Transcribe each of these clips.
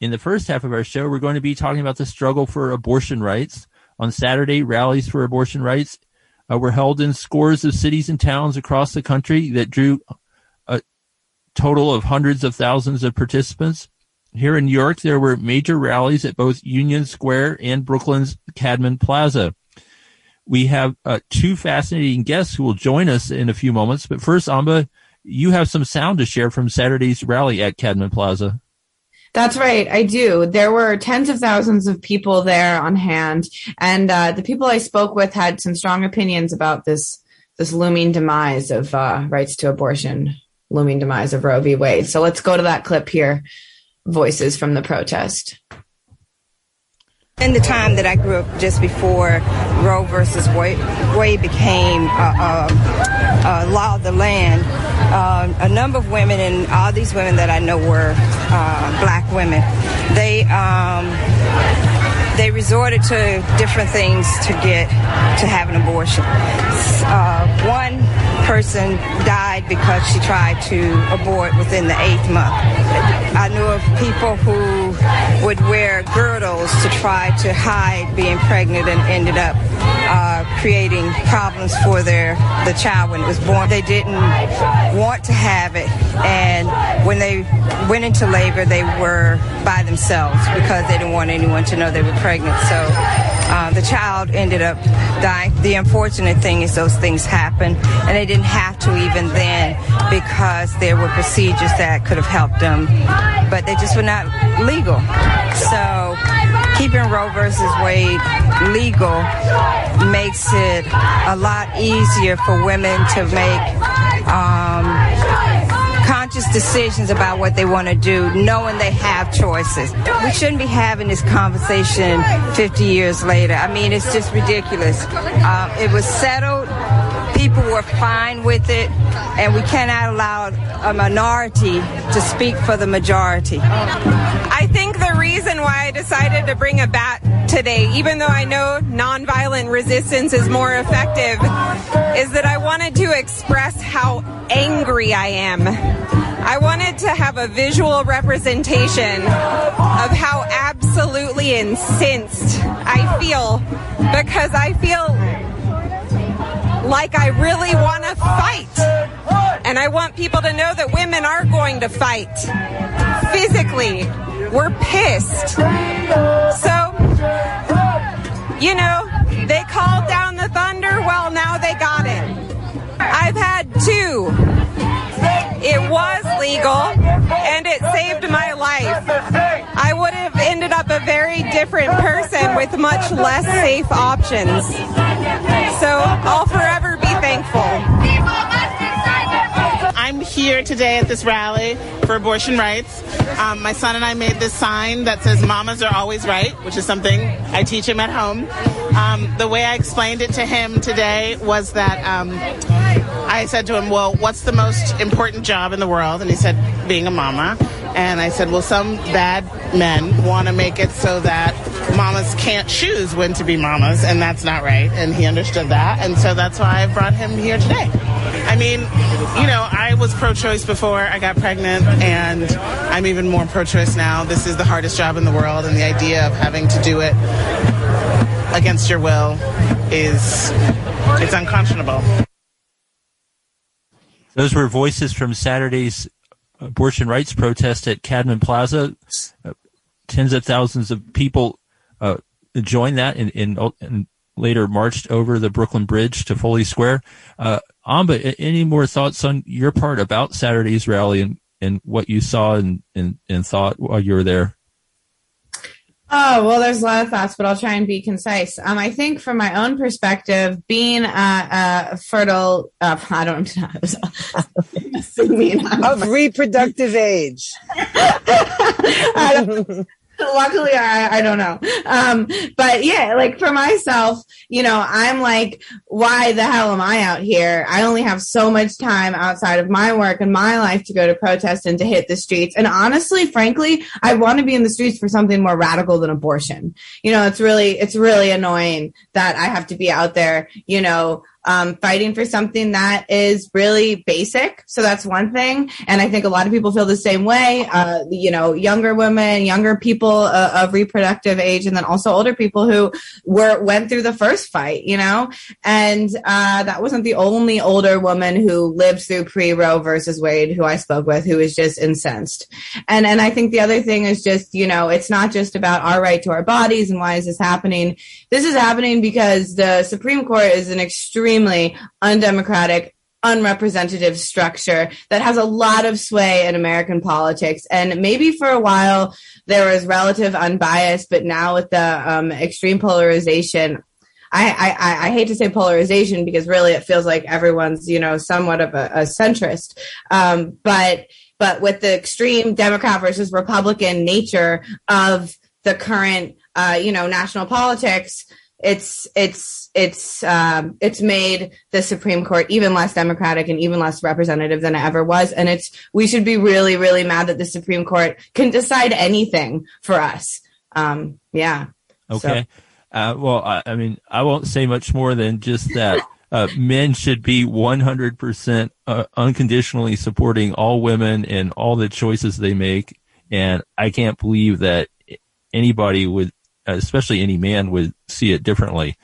in the first half of our show, we're going to be talking about the struggle for abortion rights. On Saturday, rallies for abortion rights uh, were held in scores of cities and towns across the country that drew a total of hundreds of thousands of participants. Here in New York, there were major rallies at both Union Square and Brooklyn's Cadman Plaza. We have uh, two fascinating guests who will join us in a few moments. But first, Amba, you have some sound to share from Saturday's rally at Cadman Plaza. That's right. I do. There were tens of thousands of people there on hand, and uh, the people I spoke with had some strong opinions about this this looming demise of uh, rights to abortion, looming demise of Roe v. Wade. So let's go to that clip here. Voices from the protest. In the time that I grew up, just before Roe versus Wade, Wade became a, a, a, law of the land, uh, a number of women, and all these women that I know were uh, black women, they um, they resorted to different things to get to have an abortion. Uh, one person died because she tried to abort within the eighth month. I knew of people who would wear girdles to try to hide being pregnant and ended up uh, creating problems for their the child when it was born. They didn't want to have it, and when they went into labor, they were by themselves because they didn't want anyone to know they were pregnant. So uh, the child ended up dying. The unfortunate thing is those things happen, and they didn't have to even then because there were procedures that could have helped them, but they just were not legal. So keeping Roe versus Wade legal makes it a lot easier for women to make. Um, conscious decisions about what they want to do, knowing they have choices. We shouldn't be having this conversation 50 years later. I mean, it's just ridiculous. Uh, it was settled. People were fine with it, and we cannot allow a minority to speak for the majority. I think the reason why I decided to bring a bat today, even though I know nonviolent resistance is more effective, is that I wanted to express how angry I am. I wanted to have a visual representation of how absolutely incensed I feel because I feel like I really want to fight. And I want people to know that women are going to fight physically. We're pissed. So, you know, they called down the thunder. Well, now they got it. I've had two. It was legal and it saved my life. I would have ended up a very different person with much less safe options. So I'll forever be thankful. I'm here today at this rally for abortion rights. Um, my son and I made this sign that says "Mamas are always right," which is something I teach him at home. Um, the way I explained it to him today was that um, I said to him, "Well, what's the most important job in the world?" And he said, "Being a mama." And I said, well, some bad men want to make it so that mamas can't choose when to be mamas, and that's not right. And he understood that. And so that's why I brought him here today. I mean, you know, I was pro choice before I got pregnant, and I'm even more pro choice now. This is the hardest job in the world, and the idea of having to do it against your will is it's unconscionable. Those were voices from Saturday's abortion rights protest at Cadman Plaza. Uh, tens of thousands of people uh, joined that and, and, and, later marched over the Brooklyn Bridge to Foley Square. Uh, Amba, any more thoughts on your part about Saturday's rally and, and what you saw and, and, and thought while you were there? Oh, well, there's a lot of thoughts, but I'll try and be concise. Um, I think from my own perspective, being a, a fertile, uh, I don't know, of reproductive age. luckily I, I don't know. Um but yeah like for myself you know i'm like why the hell am i out here? I only have so much time outside of my work and my life to go to protest and to hit the streets. And honestly frankly i want to be in the streets for something more radical than abortion. You know it's really it's really annoying that i have to be out there you know um, fighting for something that is really basic. So that's one thing. And I think a lot of people feel the same way. Uh, you know, younger women, younger people uh, of reproductive age, and then also older people who were went through the first fight. You know, and uh, that wasn't the only older woman who lived through pre Roe versus Wade who I spoke with who was just incensed. And and I think the other thing is just you know it's not just about our right to our bodies and why is this happening. This is happening because the Supreme Court is an extremely undemocratic, unrepresentative structure that has a lot of sway in American politics. And maybe for a while there was relative unbiased, but now with the um, extreme polarization, I, I, I, hate to say polarization because really it feels like everyone's, you know, somewhat of a, a centrist. Um, but, but with the extreme Democrat versus Republican nature of the current, uh, you know, national politics, it's it's it's um, it's made the Supreme Court even less democratic and even less representative than it ever was. And it's we should be really really mad that the Supreme Court can decide anything for us. Um, yeah. Okay. So. Uh, well, I, I, mean, I won't say much more than just that. Uh, men should be 100% uh, unconditionally supporting all women and all the choices they make. And I can't believe that anybody would especially any man would see it differently.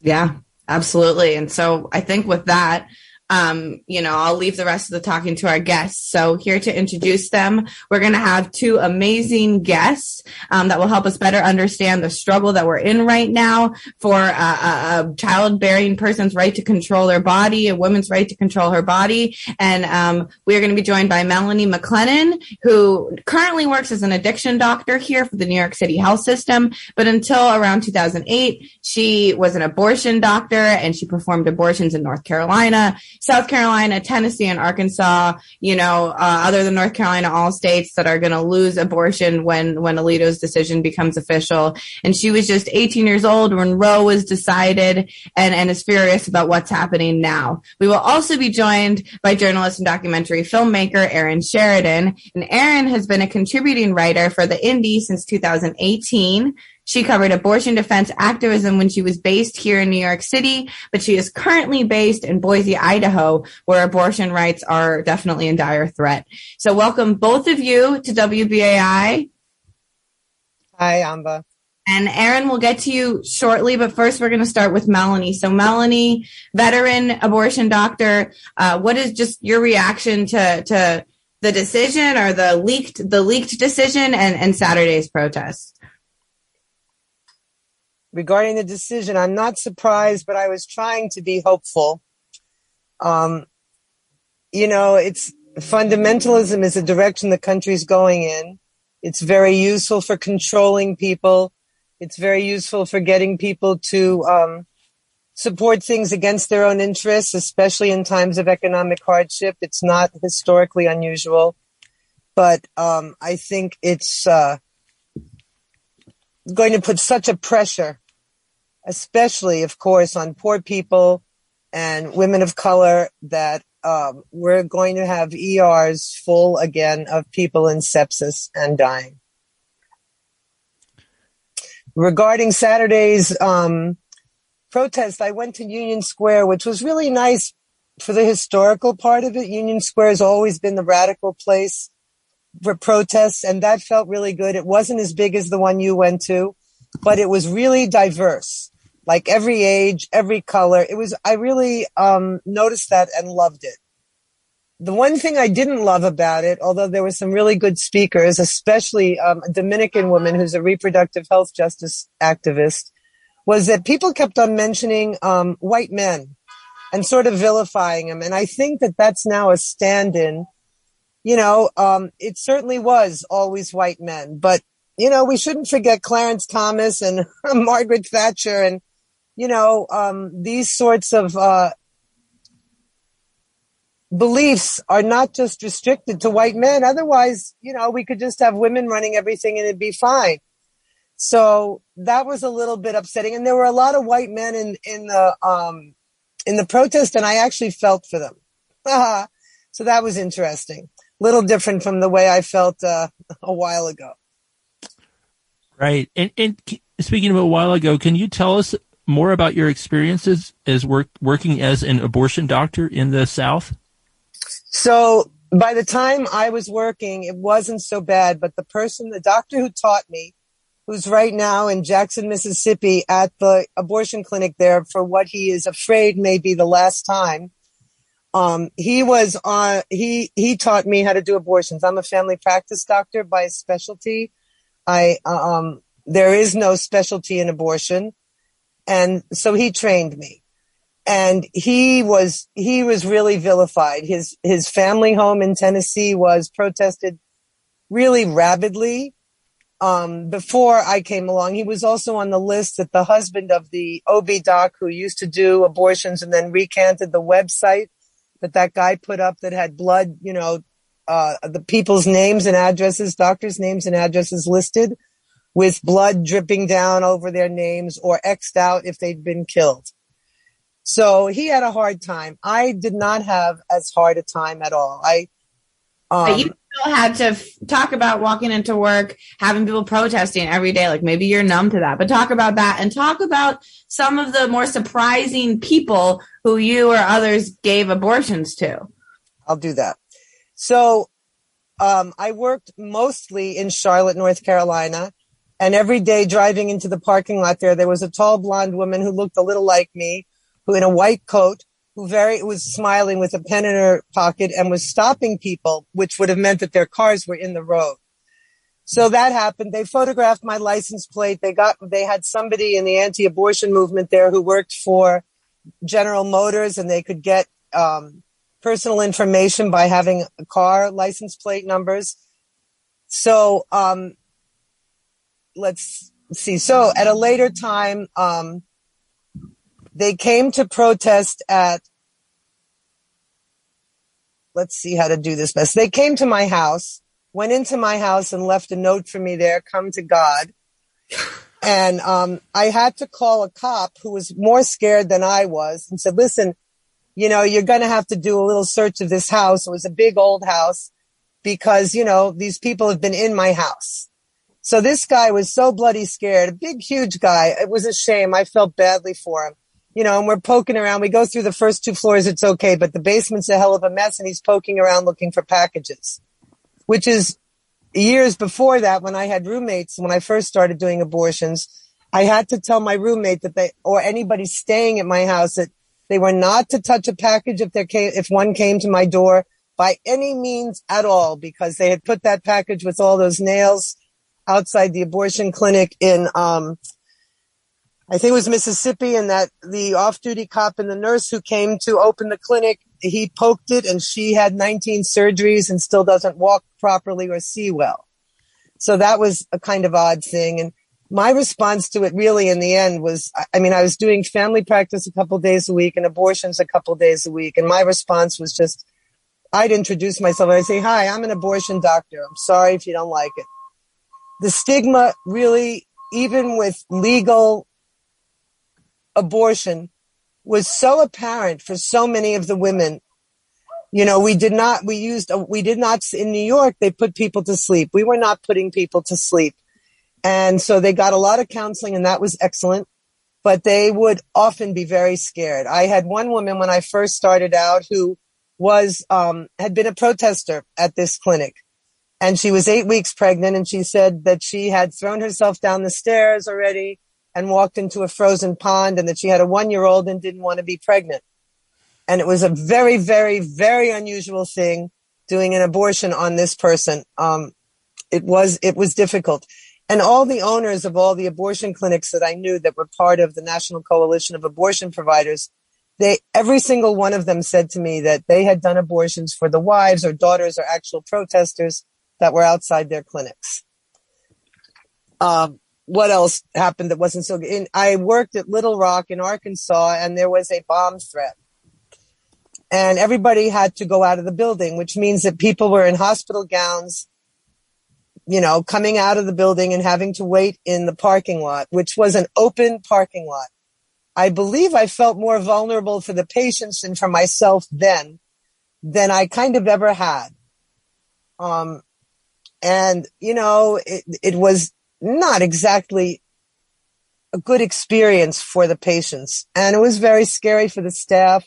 Yeah, absolutely. And so I think with that, um, you know, I'll leave the rest of the talking to our guests. So here to introduce them, we're going to have two amazing guests um, that will help us better understand the struggle that we're in right now for a, a, a childbearing person's right to control their body, a woman's right to control her body. And um, we are going to be joined by Melanie McLennan, who currently works as an addiction doctor here for the New York City health system. But until around 2008, she was an abortion doctor and she performed abortions in North Carolina. South Carolina, Tennessee, and Arkansas, you know, uh, other than North Carolina, all states that are going to lose abortion when, when Alito's decision becomes official. And she was just 18 years old when Roe was decided and, and is furious about what's happening now. We will also be joined by journalist and documentary filmmaker Erin Sheridan. And Erin has been a contributing writer for The Indy since 2018. She covered abortion defense activism when she was based here in New York City, but she is currently based in Boise, Idaho, where abortion rights are definitely in dire threat. So welcome both of you to WBAI. Hi, Amba. And Erin will get to you shortly, but first we're going to start with Melanie. So Melanie, veteran abortion doctor, uh, what is just your reaction to, to the decision or the leaked, the leaked decision and, and Saturday's protest? Regarding the decision. I'm not surprised, but I was trying to be hopeful. Um, you know, it's fundamentalism is the direction the country's going in. It's very useful for controlling people. It's very useful for getting people to um, support things against their own interests, especially in times of economic hardship. It's not historically unusual, but um, I think it's uh, going to put such a pressure, especially, of course, on poor people and women of color that um, we're going to have ERs full again of people in sepsis and dying. Regarding Saturday's um, protest, I went to Union Square, which was really nice for the historical part of it. Union Square has always been the radical place protests, and that felt really good. It wasn't as big as the one you went to, but it was really diverse. Like every age, every color. It was, I really um, noticed that and loved it. The one thing I didn't love about it, although there were some really good speakers, especially um, a Dominican woman who's a reproductive health justice activist, was that people kept on mentioning um, white men and sort of vilifying them. And I think that that's now a stand in you know, um, it certainly was always white men, but you know, we shouldn't forget Clarence Thomas and Margaret Thatcher and, you know, um, these sorts of, uh, beliefs are not just restricted to white men. Otherwise, you know, we could just have women running everything and it'd be fine. So that was a little bit upsetting. And there were a lot of white men in, in the, um, in the protest and I actually felt for them. so that was interesting little different from the way I felt uh, a while ago. Right. And, and speaking of a while ago, can you tell us more about your experiences as work, working as an abortion doctor in the South? So by the time I was working, it wasn't so bad, but the person, the doctor who taught me, who's right now in Jackson, Mississippi at the abortion clinic there for what he is afraid may be the last time. Um, he was on, he, he taught me how to do abortions. I'm a family practice doctor by specialty. I, um, there is no specialty in abortion. And so he trained me and he was, he was really vilified. His, his family home in Tennessee was protested really rabidly. Um, before I came along, he was also on the list that the husband of the OB doc who used to do abortions and then recanted the website that that guy put up that had blood, you know, uh, the people's names and addresses, doctors' names and addresses listed with blood dripping down over their names or X'd out if they'd been killed. So he had a hard time. I did not have as hard a time at all. I, um, you had to f- talk about walking into work, having people protesting every day. Like maybe you're numb to that, but talk about that and talk about some of the more surprising people who you or others gave abortions to. I'll do that. So, um, I worked mostly in Charlotte, North Carolina. And every day driving into the parking lot there, there was a tall blonde woman who looked a little like me, who in a white coat, who very was smiling with a pen in her pocket and was stopping people, which would have meant that their cars were in the road. So that happened. They photographed my license plate. They got, they had somebody in the anti-abortion movement there who worked for General Motors and they could get, um, personal information by having car license plate numbers. So, um, let's see. So at a later time, um, they came to protest at, let's see how to do this best. They came to my house, went into my house and left a note for me there, come to God. And, um, I had to call a cop who was more scared than I was and said, listen, you know, you're going to have to do a little search of this house. It was a big old house because, you know, these people have been in my house. So this guy was so bloody scared, a big, huge guy. It was a shame. I felt badly for him. You know, and we're poking around. We go through the first two floors. It's okay. But the basement's a hell of a mess and he's poking around looking for packages, which is years before that when I had roommates, when I first started doing abortions, I had to tell my roommate that they, or anybody staying at my house that they were not to touch a package if there came, if one came to my door by any means at all, because they had put that package with all those nails outside the abortion clinic in, um, I think it was Mississippi and that the off-duty cop and the nurse who came to open the clinic, he poked it and she had 19 surgeries and still doesn't walk properly or see well. So that was a kind of odd thing. And my response to it really in the end was, I mean, I was doing family practice a couple days a week and abortions a couple days a week. And my response was just, I'd introduce myself. And I'd say, hi, I'm an abortion doctor. I'm sorry if you don't like it the stigma really, even with legal abortion, was so apparent for so many of the women. You know, we did not, we used, we did not, in New York, they put people to sleep. We were not putting people to sleep. And so they got a lot of counseling and that was excellent, but they would often be very scared. I had one woman when I first started out who was, um, had been a protester at this clinic and she was eight weeks pregnant and she said that she had thrown herself down the stairs already and walked into a frozen pond and that she had a one year old and didn't want to be pregnant. And it was a very, very, very unusual thing doing an abortion on this person. Um, it was, it was difficult. And all the owners of all the abortion clinics that I knew that were part of the National Coalition of Abortion Providers, they, every single one of them said to me that they had done abortions for the wives or daughters or actual protesters that were outside their clinics. Um, what else happened that wasn't so good? I worked at Little Rock in Arkansas and there was a bomb threat. And everybody had to go out of the building, which means that people were in hospital gowns, you know, coming out of the building and having to wait in the parking lot, which was an open parking lot. I believe I felt more vulnerable for the patients and for myself then than I kind of ever had. Um, and, you know, it, it was not exactly a good experience for the patients. And it was very scary for the staff.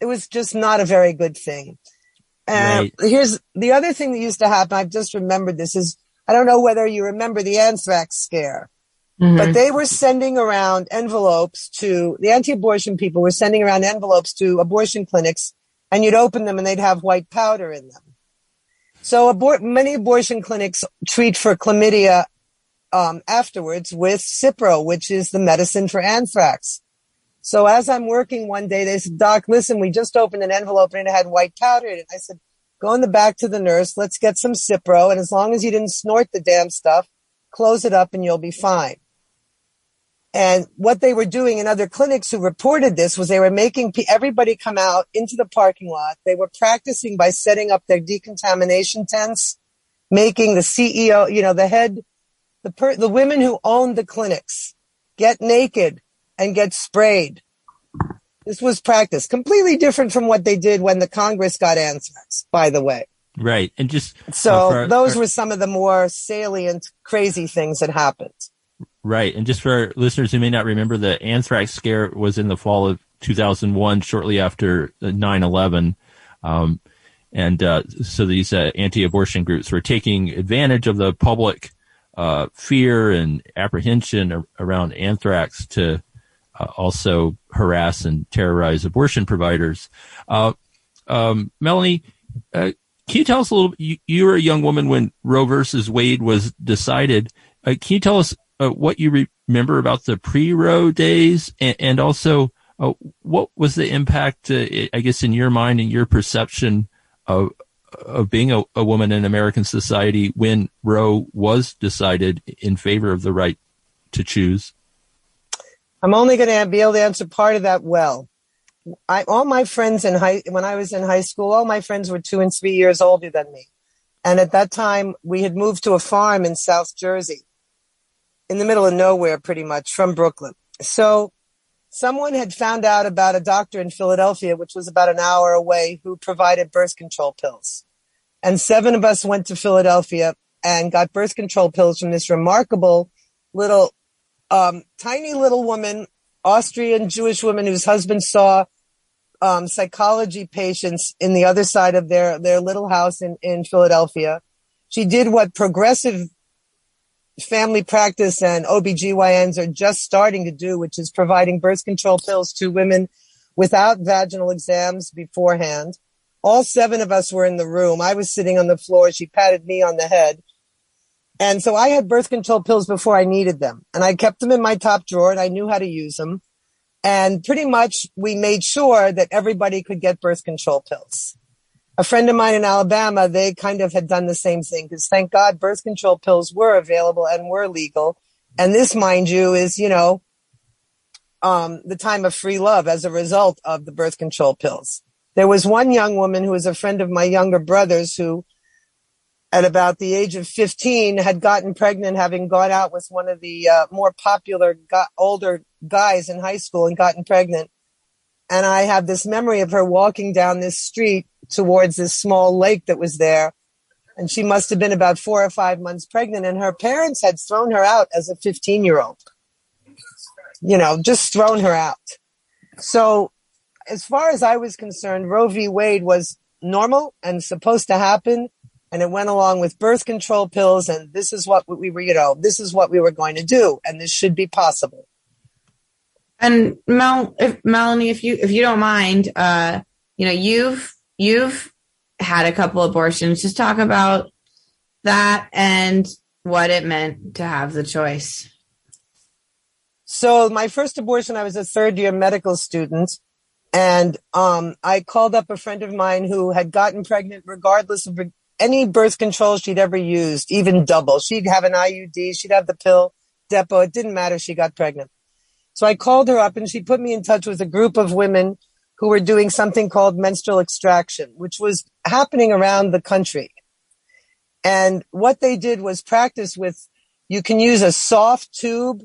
It was just not a very good thing. And right. here's the other thing that used to happen. I've just remembered this is, I don't know whether you remember the anthrax scare, mm-hmm. but they were sending around envelopes to the anti-abortion people were sending around envelopes to abortion clinics and you'd open them and they'd have white powder in them. So abor- many abortion clinics treat for chlamydia um, afterwards with Cipro, which is the medicine for anthrax. So as I'm working one day, they said, Doc, listen, we just opened an envelope and it had white powder in it. I said, go in the back to the nurse. Let's get some Cipro. And as long as you didn't snort the damn stuff, close it up and you'll be fine. And what they were doing in other clinics who reported this was they were making everybody come out into the parking lot. They were practicing by setting up their decontamination tents, making the CEO, you know, the head, the per, the women who owned the clinics get naked and get sprayed. This was practice completely different from what they did when the Congress got anthrax, by the way. Right. And just so uh, those were some of the more salient, crazy things that happened. Right. And just for listeners who may not remember, the anthrax scare was in the fall of 2001, shortly after 9 11. Um, and uh, so these uh, anti abortion groups were taking advantage of the public uh, fear and apprehension around anthrax to uh, also harass and terrorize abortion providers. Uh, um, Melanie, uh, can you tell us a little? You, you, were a young woman when Roe versus Wade was decided. can you tell us uh, what you re- remember about the pre-Roe days, and, and also uh, what was the impact, uh, I guess, in your mind and your perception of of being a, a, woman in American society when Roe was decided in favor of the right to choose? I'm only going to be able to answer part of that well. I, all my friends in high, when I was in high school, all my friends were two and three years older than me. And at that time, we had moved to a farm in South Jersey in the middle of nowhere, pretty much from Brooklyn. So someone had found out about a doctor in Philadelphia, which was about an hour away, who provided birth control pills. And seven of us went to Philadelphia and got birth control pills from this remarkable little, um, tiny little woman, Austrian Jewish woman whose husband saw um, psychology patients in the other side of their, their little house in, in Philadelphia. She did what progressive family practice and OBGYNs are just starting to do, which is providing birth control pills to women without vaginal exams beforehand. All seven of us were in the room. I was sitting on the floor. She patted me on the head. And so I had birth control pills before I needed them and I kept them in my top drawer and I knew how to use them. And pretty much we made sure that everybody could get birth control pills a friend of mine in Alabama, they kind of had done the same thing because thank God birth control pills were available and were legal. And this, mind you, is, you know, um, the time of free love as a result of the birth control pills. There was one young woman who was a friend of my younger brother's who, at about the age of 15, had gotten pregnant having gone out with one of the uh, more popular go- older guys in high school and gotten pregnant. And I have this memory of her walking down this street towards this small lake that was there. And she must have been about four or five months pregnant and her parents had thrown her out as a 15 year old. You know, just thrown her out. So as far as I was concerned, Roe v. Wade was normal and supposed to happen. And it went along with birth control pills. And this is what we were, you know, this is what we were going to do. And this should be possible. And Mel, if Melanie, if you, if you don't mind, uh, you know, you've you've had a couple abortions. Just talk about that and what it meant to have the choice. So my first abortion, I was a third year medical student. And um, I called up a friend of mine who had gotten pregnant regardless of any birth control she'd ever used, even double. She'd have an IUD, she'd have the pill, Depo. It didn't matter. She got pregnant. So I called her up and she put me in touch with a group of women who were doing something called menstrual extraction, which was happening around the country. And what they did was practice with, you can use a soft tube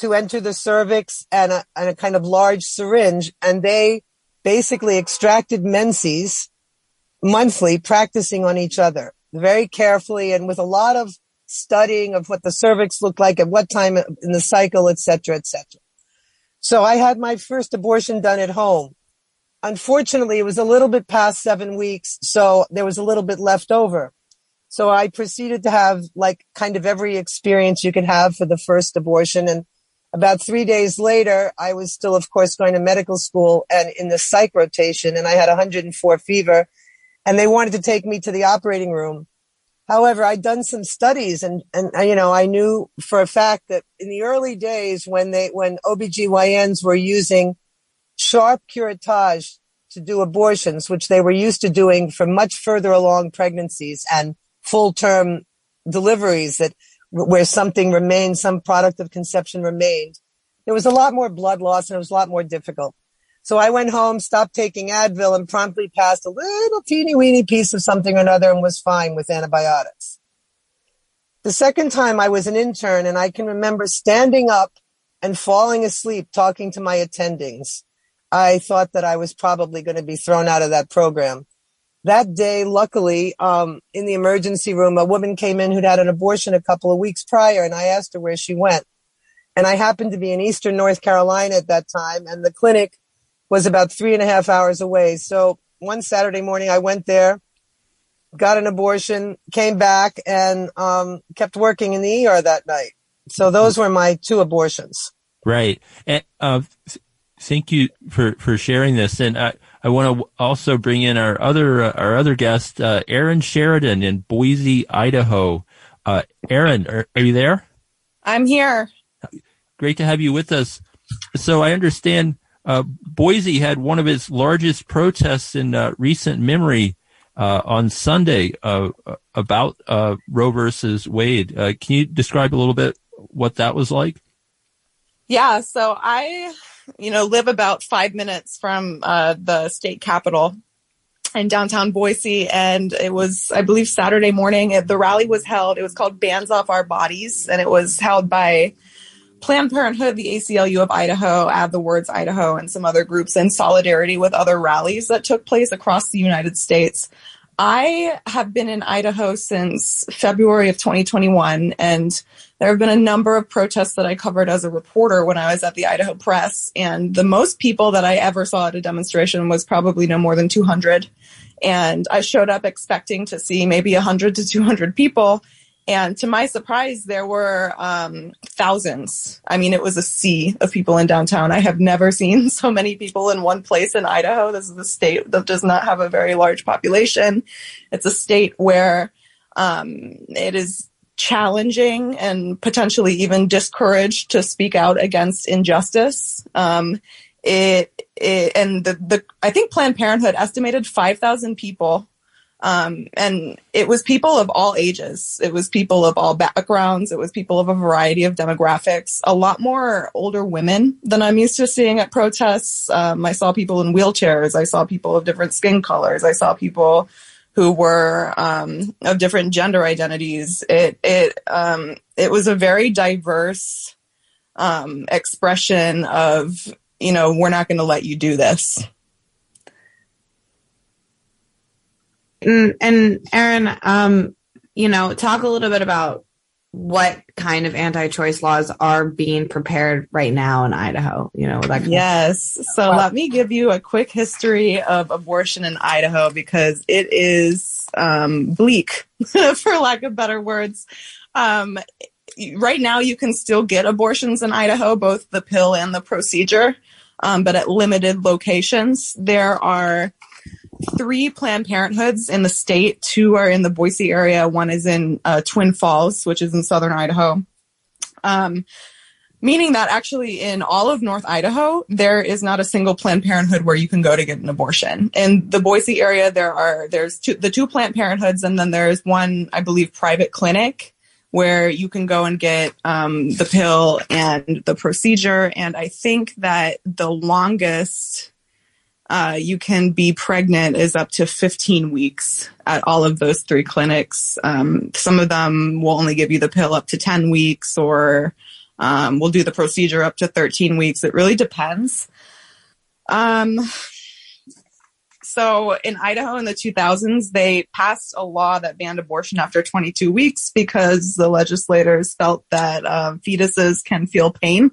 to enter the cervix and a, and a kind of large syringe. And they basically extracted menses monthly, practicing on each other very carefully and with a lot of studying of what the cervix looked like at what time in the cycle, et cetera, et cetera. So I had my first abortion done at home. Unfortunately, it was a little bit past seven weeks, so there was a little bit left over. So I proceeded to have like kind of every experience you could have for the first abortion. And about three days later, I was still, of course, going to medical school and in the psych rotation and I had 104 fever and they wanted to take me to the operating room. However, I'd done some studies and, and, you know, I knew for a fact that in the early days when they, when OBGYNs were using sharp curettage to do abortions, which they were used to doing for much further along pregnancies and full term deliveries that where something remained, some product of conception remained. There was a lot more blood loss and it was a lot more difficult. So I went home, stopped taking Advil and promptly passed a little teeny weeny piece of something or another and was fine with antibiotics. The second time I was an intern and I can remember standing up and falling asleep talking to my attendings. I thought that I was probably going to be thrown out of that program that day, luckily, um, in the emergency room, a woman came in who'd had an abortion a couple of weeks prior, and I asked her where she went. And I happened to be in Eastern North Carolina at that time, and the clinic was about three and a half hours away. So one Saturday morning, I went there, got an abortion, came back, and um, kept working in the ER that night. So those were my two abortions. Right. And, uh, thank you for, for sharing this. And I, I want to also bring in our other uh, our other guest, uh, Erin Sheridan in Boise, Idaho. Uh, Erin, are, are, you there? I'm here. Great to have you with us. So I understand uh, Boise had one of its largest protests in uh, recent memory uh, on Sunday about Roe versus Wade. can you describe a little bit what that was like? Yeah, so I you know, live about five minutes from uh, the state capitol in downtown Boise. And it was, I believe, Saturday morning. The rally was held. It was called Bans Off Our Bodies, and it was held by Planned Parenthood, the ACLU of Idaho, Add the Words Idaho, and some other groups in solidarity with other rallies that took place across the United States. I have been in Idaho since February of 2021, and there have been a number of protests that I covered as a reporter when I was at the Idaho Press. And the most people that I ever saw at a demonstration was probably no more than 200. And I showed up expecting to see maybe 100 to 200 people. And to my surprise, there were um, thousands. I mean, it was a sea of people in downtown. I have never seen so many people in one place in Idaho. This is a state that does not have a very large population. It's a state where um, it is challenging and potentially even discouraged to speak out against injustice. Um, it, it, and the, the I think Planned Parenthood estimated 5,000 people um, and it was people of all ages. It was people of all backgrounds. It was people of a variety of demographics. A lot more older women than I'm used to seeing at protests. Um, I saw people in wheelchairs. I saw people of different skin colors. I saw people who were um, of different gender identities. It it um, it was a very diverse um, expression of you know we're not going to let you do this. And, and Erin, um, you know, talk a little bit about what kind of anti-choice laws are being prepared right now in Idaho. You know, that yes. So let me give you a quick history of abortion in Idaho because it is um, bleak, for lack of better words. Um, right now, you can still get abortions in Idaho, both the pill and the procedure, um, but at limited locations. There are three Planned Parenthoods in the state. Two are in the Boise area. One is in uh, Twin Falls, which is in southern Idaho. Um, meaning that actually in all of North Idaho, there is not a single Planned Parenthood where you can go to get an abortion. In the Boise area, there are there's two, the two Planned Parenthoods, and then there's one, I believe, private clinic where you can go and get um, the pill and the procedure. And I think that the longest uh, you can be pregnant is up to 15 weeks at all of those three clinics. Um, some of them will only give you the pill up to 10 weeks or um, we'll do the procedure up to 13 weeks. It really depends. Um, So in Idaho in the 2000s, they passed a law that banned abortion after 22 weeks because the legislators felt that um, fetuses can feel pain.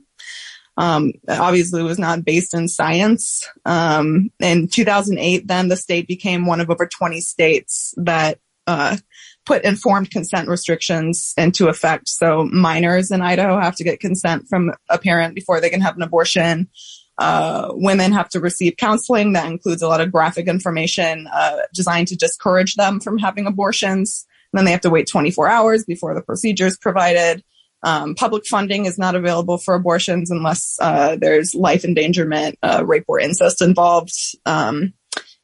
Um, obviously, was not based in science. Um, in 2008, then the state became one of over 20 states that uh, put informed consent restrictions into effect. So minors in Idaho have to get consent from a parent before they can have an abortion. Uh, women have to receive counseling that includes a lot of graphic information uh, designed to discourage them from having abortions. And then they have to wait 24 hours before the procedure is provided. Um, public funding is not available for abortions unless uh, there's life endangerment, uh, rape, or incest involved. Um,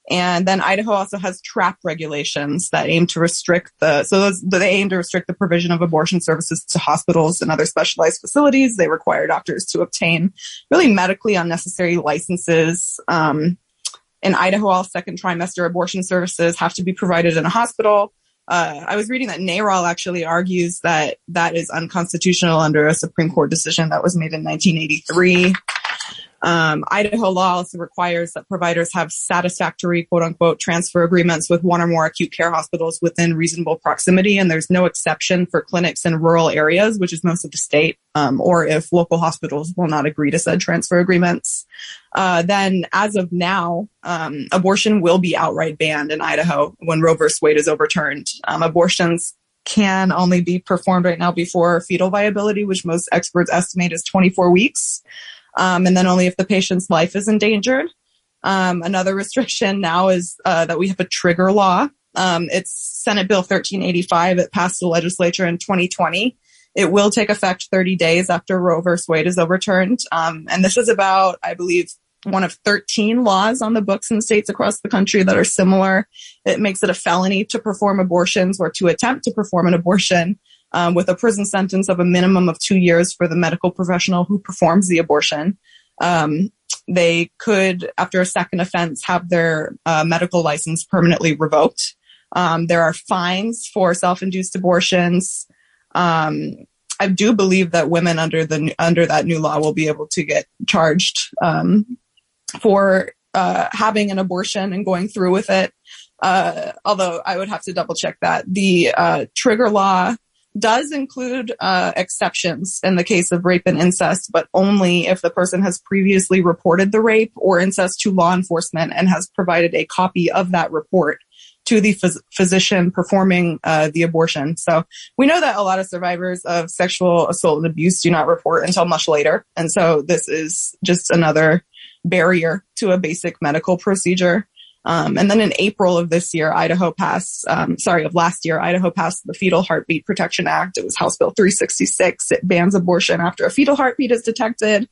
and then Idaho also has trap regulations that aim to restrict the, so those, they aim to restrict the provision of abortion services to hospitals and other specialized facilities. They require doctors to obtain really medically unnecessary licenses. Um, in Idaho, all second trimester abortion services have to be provided in a hospital. Uh, I was reading that NARAL actually argues that that is unconstitutional under a Supreme Court decision that was made in 1983. Um, Idaho law also requires that providers have satisfactory quote unquote transfer agreements with one or more acute care hospitals within reasonable proximity. And there's no exception for clinics in rural areas, which is most of the state, um, or if local hospitals will not agree to said transfer agreements. Uh, then as of now, um, abortion will be outright banned in Idaho when Roe v. Wade is overturned. Um, abortions can only be performed right now before fetal viability, which most experts estimate is 24 weeks um, and then only if the patient's life is endangered. Um, another restriction now is uh, that we have a trigger law. Um, it's Senate Bill 1385. It passed the legislature in 2020. It will take effect 30 days after Roe v. Wade is overturned. Um, and this is about, I believe, one of 13 laws on the books in states across the country that are similar. It makes it a felony to perform abortions or to attempt to perform an abortion um, with a prison sentence of a minimum of two years for the medical professional who performs the abortion. Um, they could, after a second offense, have their uh, medical license permanently revoked. Um, there are fines for self-induced abortions. Um, I do believe that women under the under that new law will be able to get charged um, for uh, having an abortion and going through with it. Uh, although I would have to double check that. The uh, trigger law does include uh, exceptions in the case of rape and incest, but only if the person has previously reported the rape or incest to law enforcement and has provided a copy of that report to the phys- physician performing uh, the abortion. So we know that a lot of survivors of sexual assault and abuse do not report until much later. And so this is just another barrier to a basic medical procedure. Um, and then in April of this year, Idaho passed, um, sorry, of last year, Idaho passed the Fetal Heartbeat Protection Act. It was House Bill 366. It bans abortion after a fetal heartbeat is detected.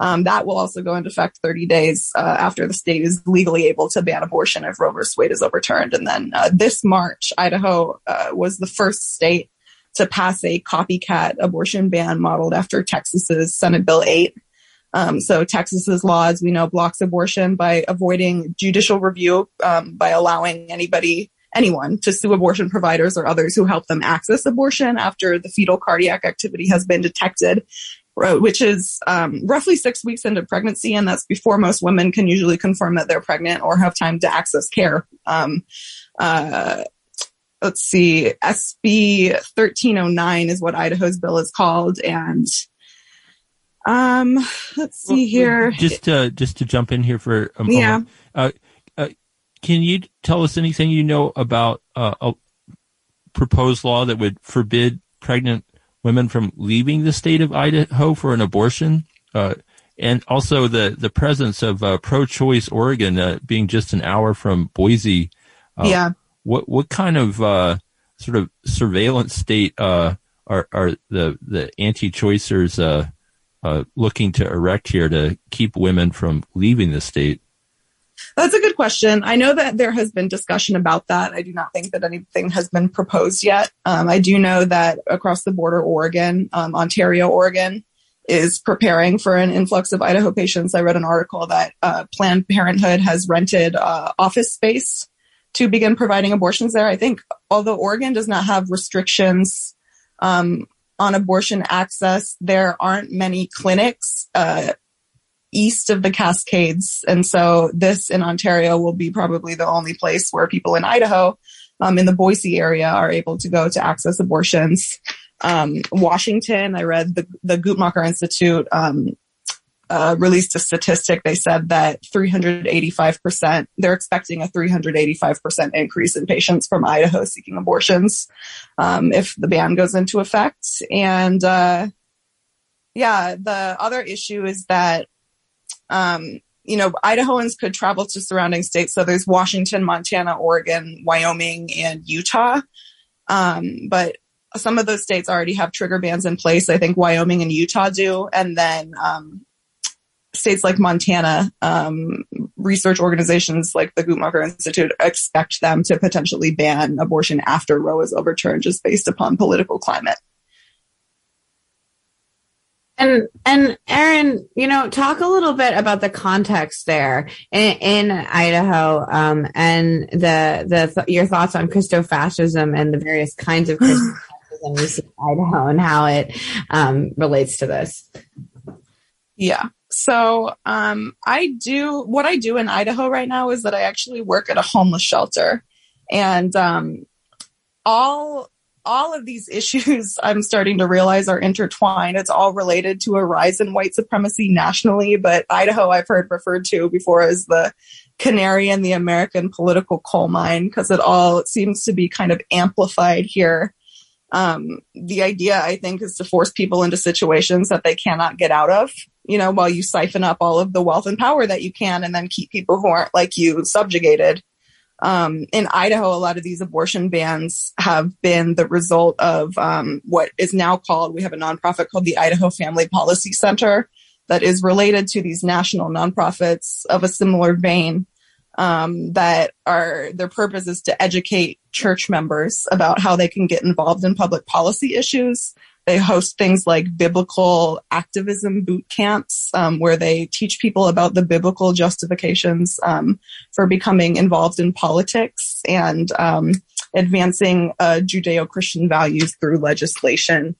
Um, that will also go into effect 30 days uh, after the state is legally able to ban abortion if Roe v. Wade is overturned. And then uh, this March, Idaho uh, was the first state to pass a copycat abortion ban modeled after Texas's Senate Bill 8. Um, so Texas's law, as we know, blocks abortion by avoiding judicial review um, by allowing anybody, anyone, to sue abortion providers or others who help them access abortion after the fetal cardiac activity has been detected, which is um, roughly six weeks into pregnancy, and that's before most women can usually confirm that they're pregnant or have time to access care. Um, uh, let's see, SB 1309 is what Idaho's bill is called, and um, let's see here. Just to just to jump in here for a moment. Yeah. Uh, uh, can you tell us anything you know about uh, a proposed law that would forbid pregnant women from leaving the state of Idaho for an abortion? Uh, and also the the presence of uh, pro-choice Oregon uh, being just an hour from Boise. yeah. What what kind of sort of surveillance state are are the the anti-choicers uh, looking to erect here to keep women from leaving the state? That's a good question. I know that there has been discussion about that. I do not think that anything has been proposed yet. Um, I do know that across the border, Oregon, um, Ontario, Oregon, is preparing for an influx of Idaho patients. I read an article that uh, Planned Parenthood has rented uh, office space to begin providing abortions there. I think although Oregon does not have restrictions um, on abortion access, there aren't many clinics uh, east of the Cascades. And so this in Ontario will be probably the only place where people in Idaho, um, in the Boise area are able to go to access abortions. Um, Washington, I read the, the Guttmacher Institute, um, uh, released a statistic. They said that 385%, they're expecting a 385% increase in patients from Idaho seeking abortions um, if the ban goes into effect. And uh, yeah, the other issue is that um, you know, Idahoans could travel to surrounding states. So there's Washington, Montana, Oregon, Wyoming, and Utah. Um, but some of those states already have trigger bans in place. I think Wyoming and Utah do. And then um, states like Montana, um, research organizations like the Guttmacher Institute expect them to potentially ban abortion after Roe is overturned just based upon political climate. And and Erin, you know, talk a little bit about the context there in, in Idaho, um, and the the th- your thoughts on Christofascism and the various kinds of Christofascism we see in Idaho and how it um, relates to this. Yeah. So um, I do what I do in Idaho right now is that I actually work at a homeless shelter, and um, all all of these issues I'm starting to realize are intertwined. It's all related to a rise in white supremacy nationally, but Idaho I've heard referred to before as the canary in the American political coal mine because it all seems to be kind of amplified here. Um, the idea, I think, is to force people into situations that they cannot get out of, you know, while you siphon up all of the wealth and power that you can and then keep people who aren't like you subjugated. Um, in Idaho, a lot of these abortion bans have been the result of um, what is now called, we have a nonprofit called the Idaho Family Policy Center that is related to these national nonprofits of a similar vein um, that are their purpose is to educate church members about how they can get involved in public policy issues they host things like biblical activism boot camps, um, where they teach people about the biblical justifications um, for becoming involved in politics and um, advancing uh, Judeo-Christian values through legislation.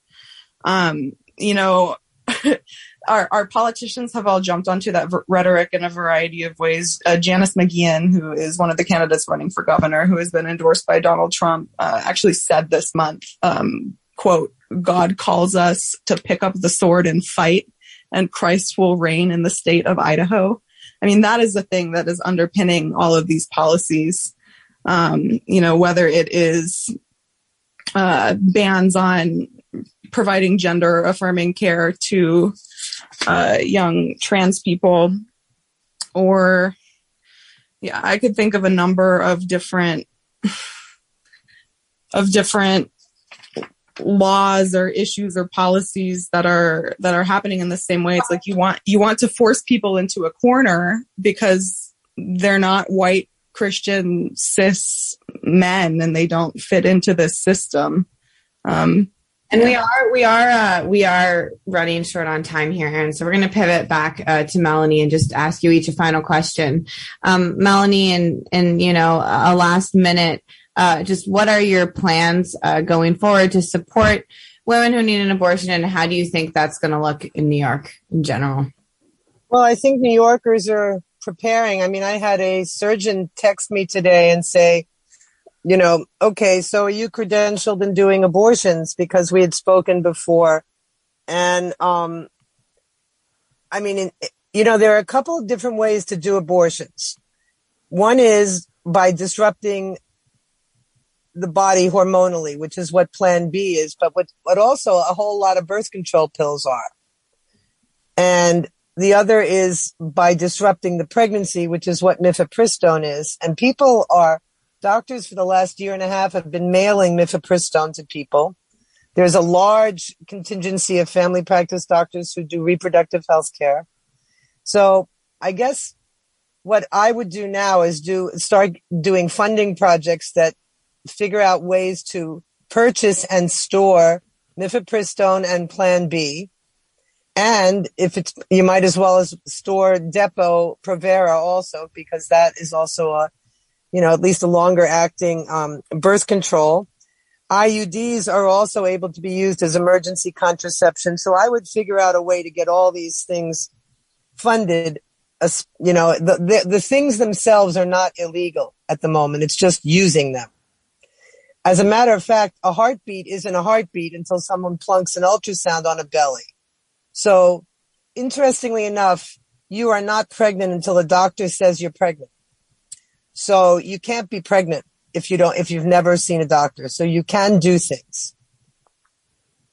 Um, you know, our, our, politicians have all jumped onto that v- rhetoric in a variety of ways. Uh, Janice McGeachin, who is one of the candidates running for governor, who has been endorsed by Donald Trump, uh, actually said this month, um, quote, God calls us to pick up the sword and fight, and Christ will reign in the state of Idaho. I mean, that is the thing that is underpinning all of these policies. Um, you know, whether it is uh, bans on providing gender affirming care to uh, young trans people, or yeah, I could think of a number of different of different laws or issues or policies that are that are happening in the same way. It's like you want you want to force people into a corner because they're not white christian cis men and they don't fit into this system. Um, and we are we are uh, we are running short on time here, and so we're going to pivot back uh, to Melanie and just ask you each a final question. Um, Melanie, and and you know a last minute uh, just what are your plans uh, going forward to support women who need an abortion, and how do you think that's going to look in New York in general? Well, I think New Yorkers are preparing. I mean, I had a surgeon text me today and say, you know, okay, so are you credentialed in doing abortions? Because we had spoken before. And, um, I mean, in, you know, there are a couple of different ways to do abortions. One is by disrupting the body hormonally, which is what Plan B is, but what, also a whole lot of birth control pills are. And the other is by disrupting the pregnancy, which is what mifepristone is. And people are, doctors for the last year and a half have been mailing mifepristone to people. There's a large contingency of family practice doctors who do reproductive health care. So I guess what I would do now is do start doing funding projects that figure out ways to purchase and store mifepristone and Plan B. And if it's, you might as well as store Depo Provera also, because that is also a, you know, at least a longer acting um, birth control. IUDs are also able to be used as emergency contraception. So I would figure out a way to get all these things funded. You know, the, the, the things themselves are not illegal at the moment. It's just using them. As a matter of fact, a heartbeat isn't a heartbeat until someone plunks an ultrasound on a belly. So interestingly enough, you are not pregnant until the doctor says you're pregnant. So you can't be pregnant if you don't, if you've never seen a doctor. So you can do things.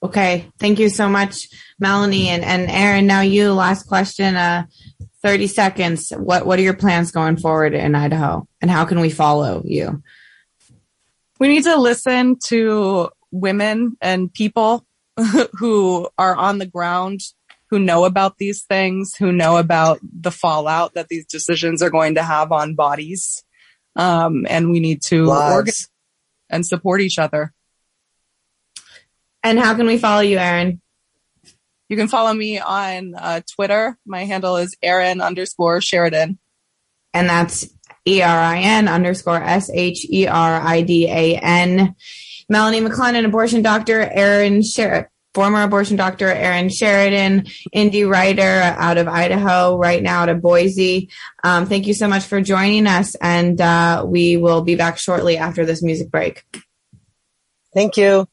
Okay. Thank you so much, Melanie and, and Erin. Now you, last question, uh, 30 seconds. What, what are your plans going forward in Idaho and how can we follow you? We need to listen to women and people who are on the ground who know about these things, who know about the fallout that these decisions are going to have on bodies. Um, and we need to organize and support each other. And how can we follow you, Erin? You can follow me on uh, Twitter. My handle is Erin underscore Sheridan. And that's E R I N underscore S H E R I D A N. Melanie McClellan, and abortion doctor, Erin Sheriff. Former abortion doctor Erin Sheridan, indie writer out of Idaho, right now out of Boise. Um, thank you so much for joining us, and uh, we will be back shortly after this music break. Thank you.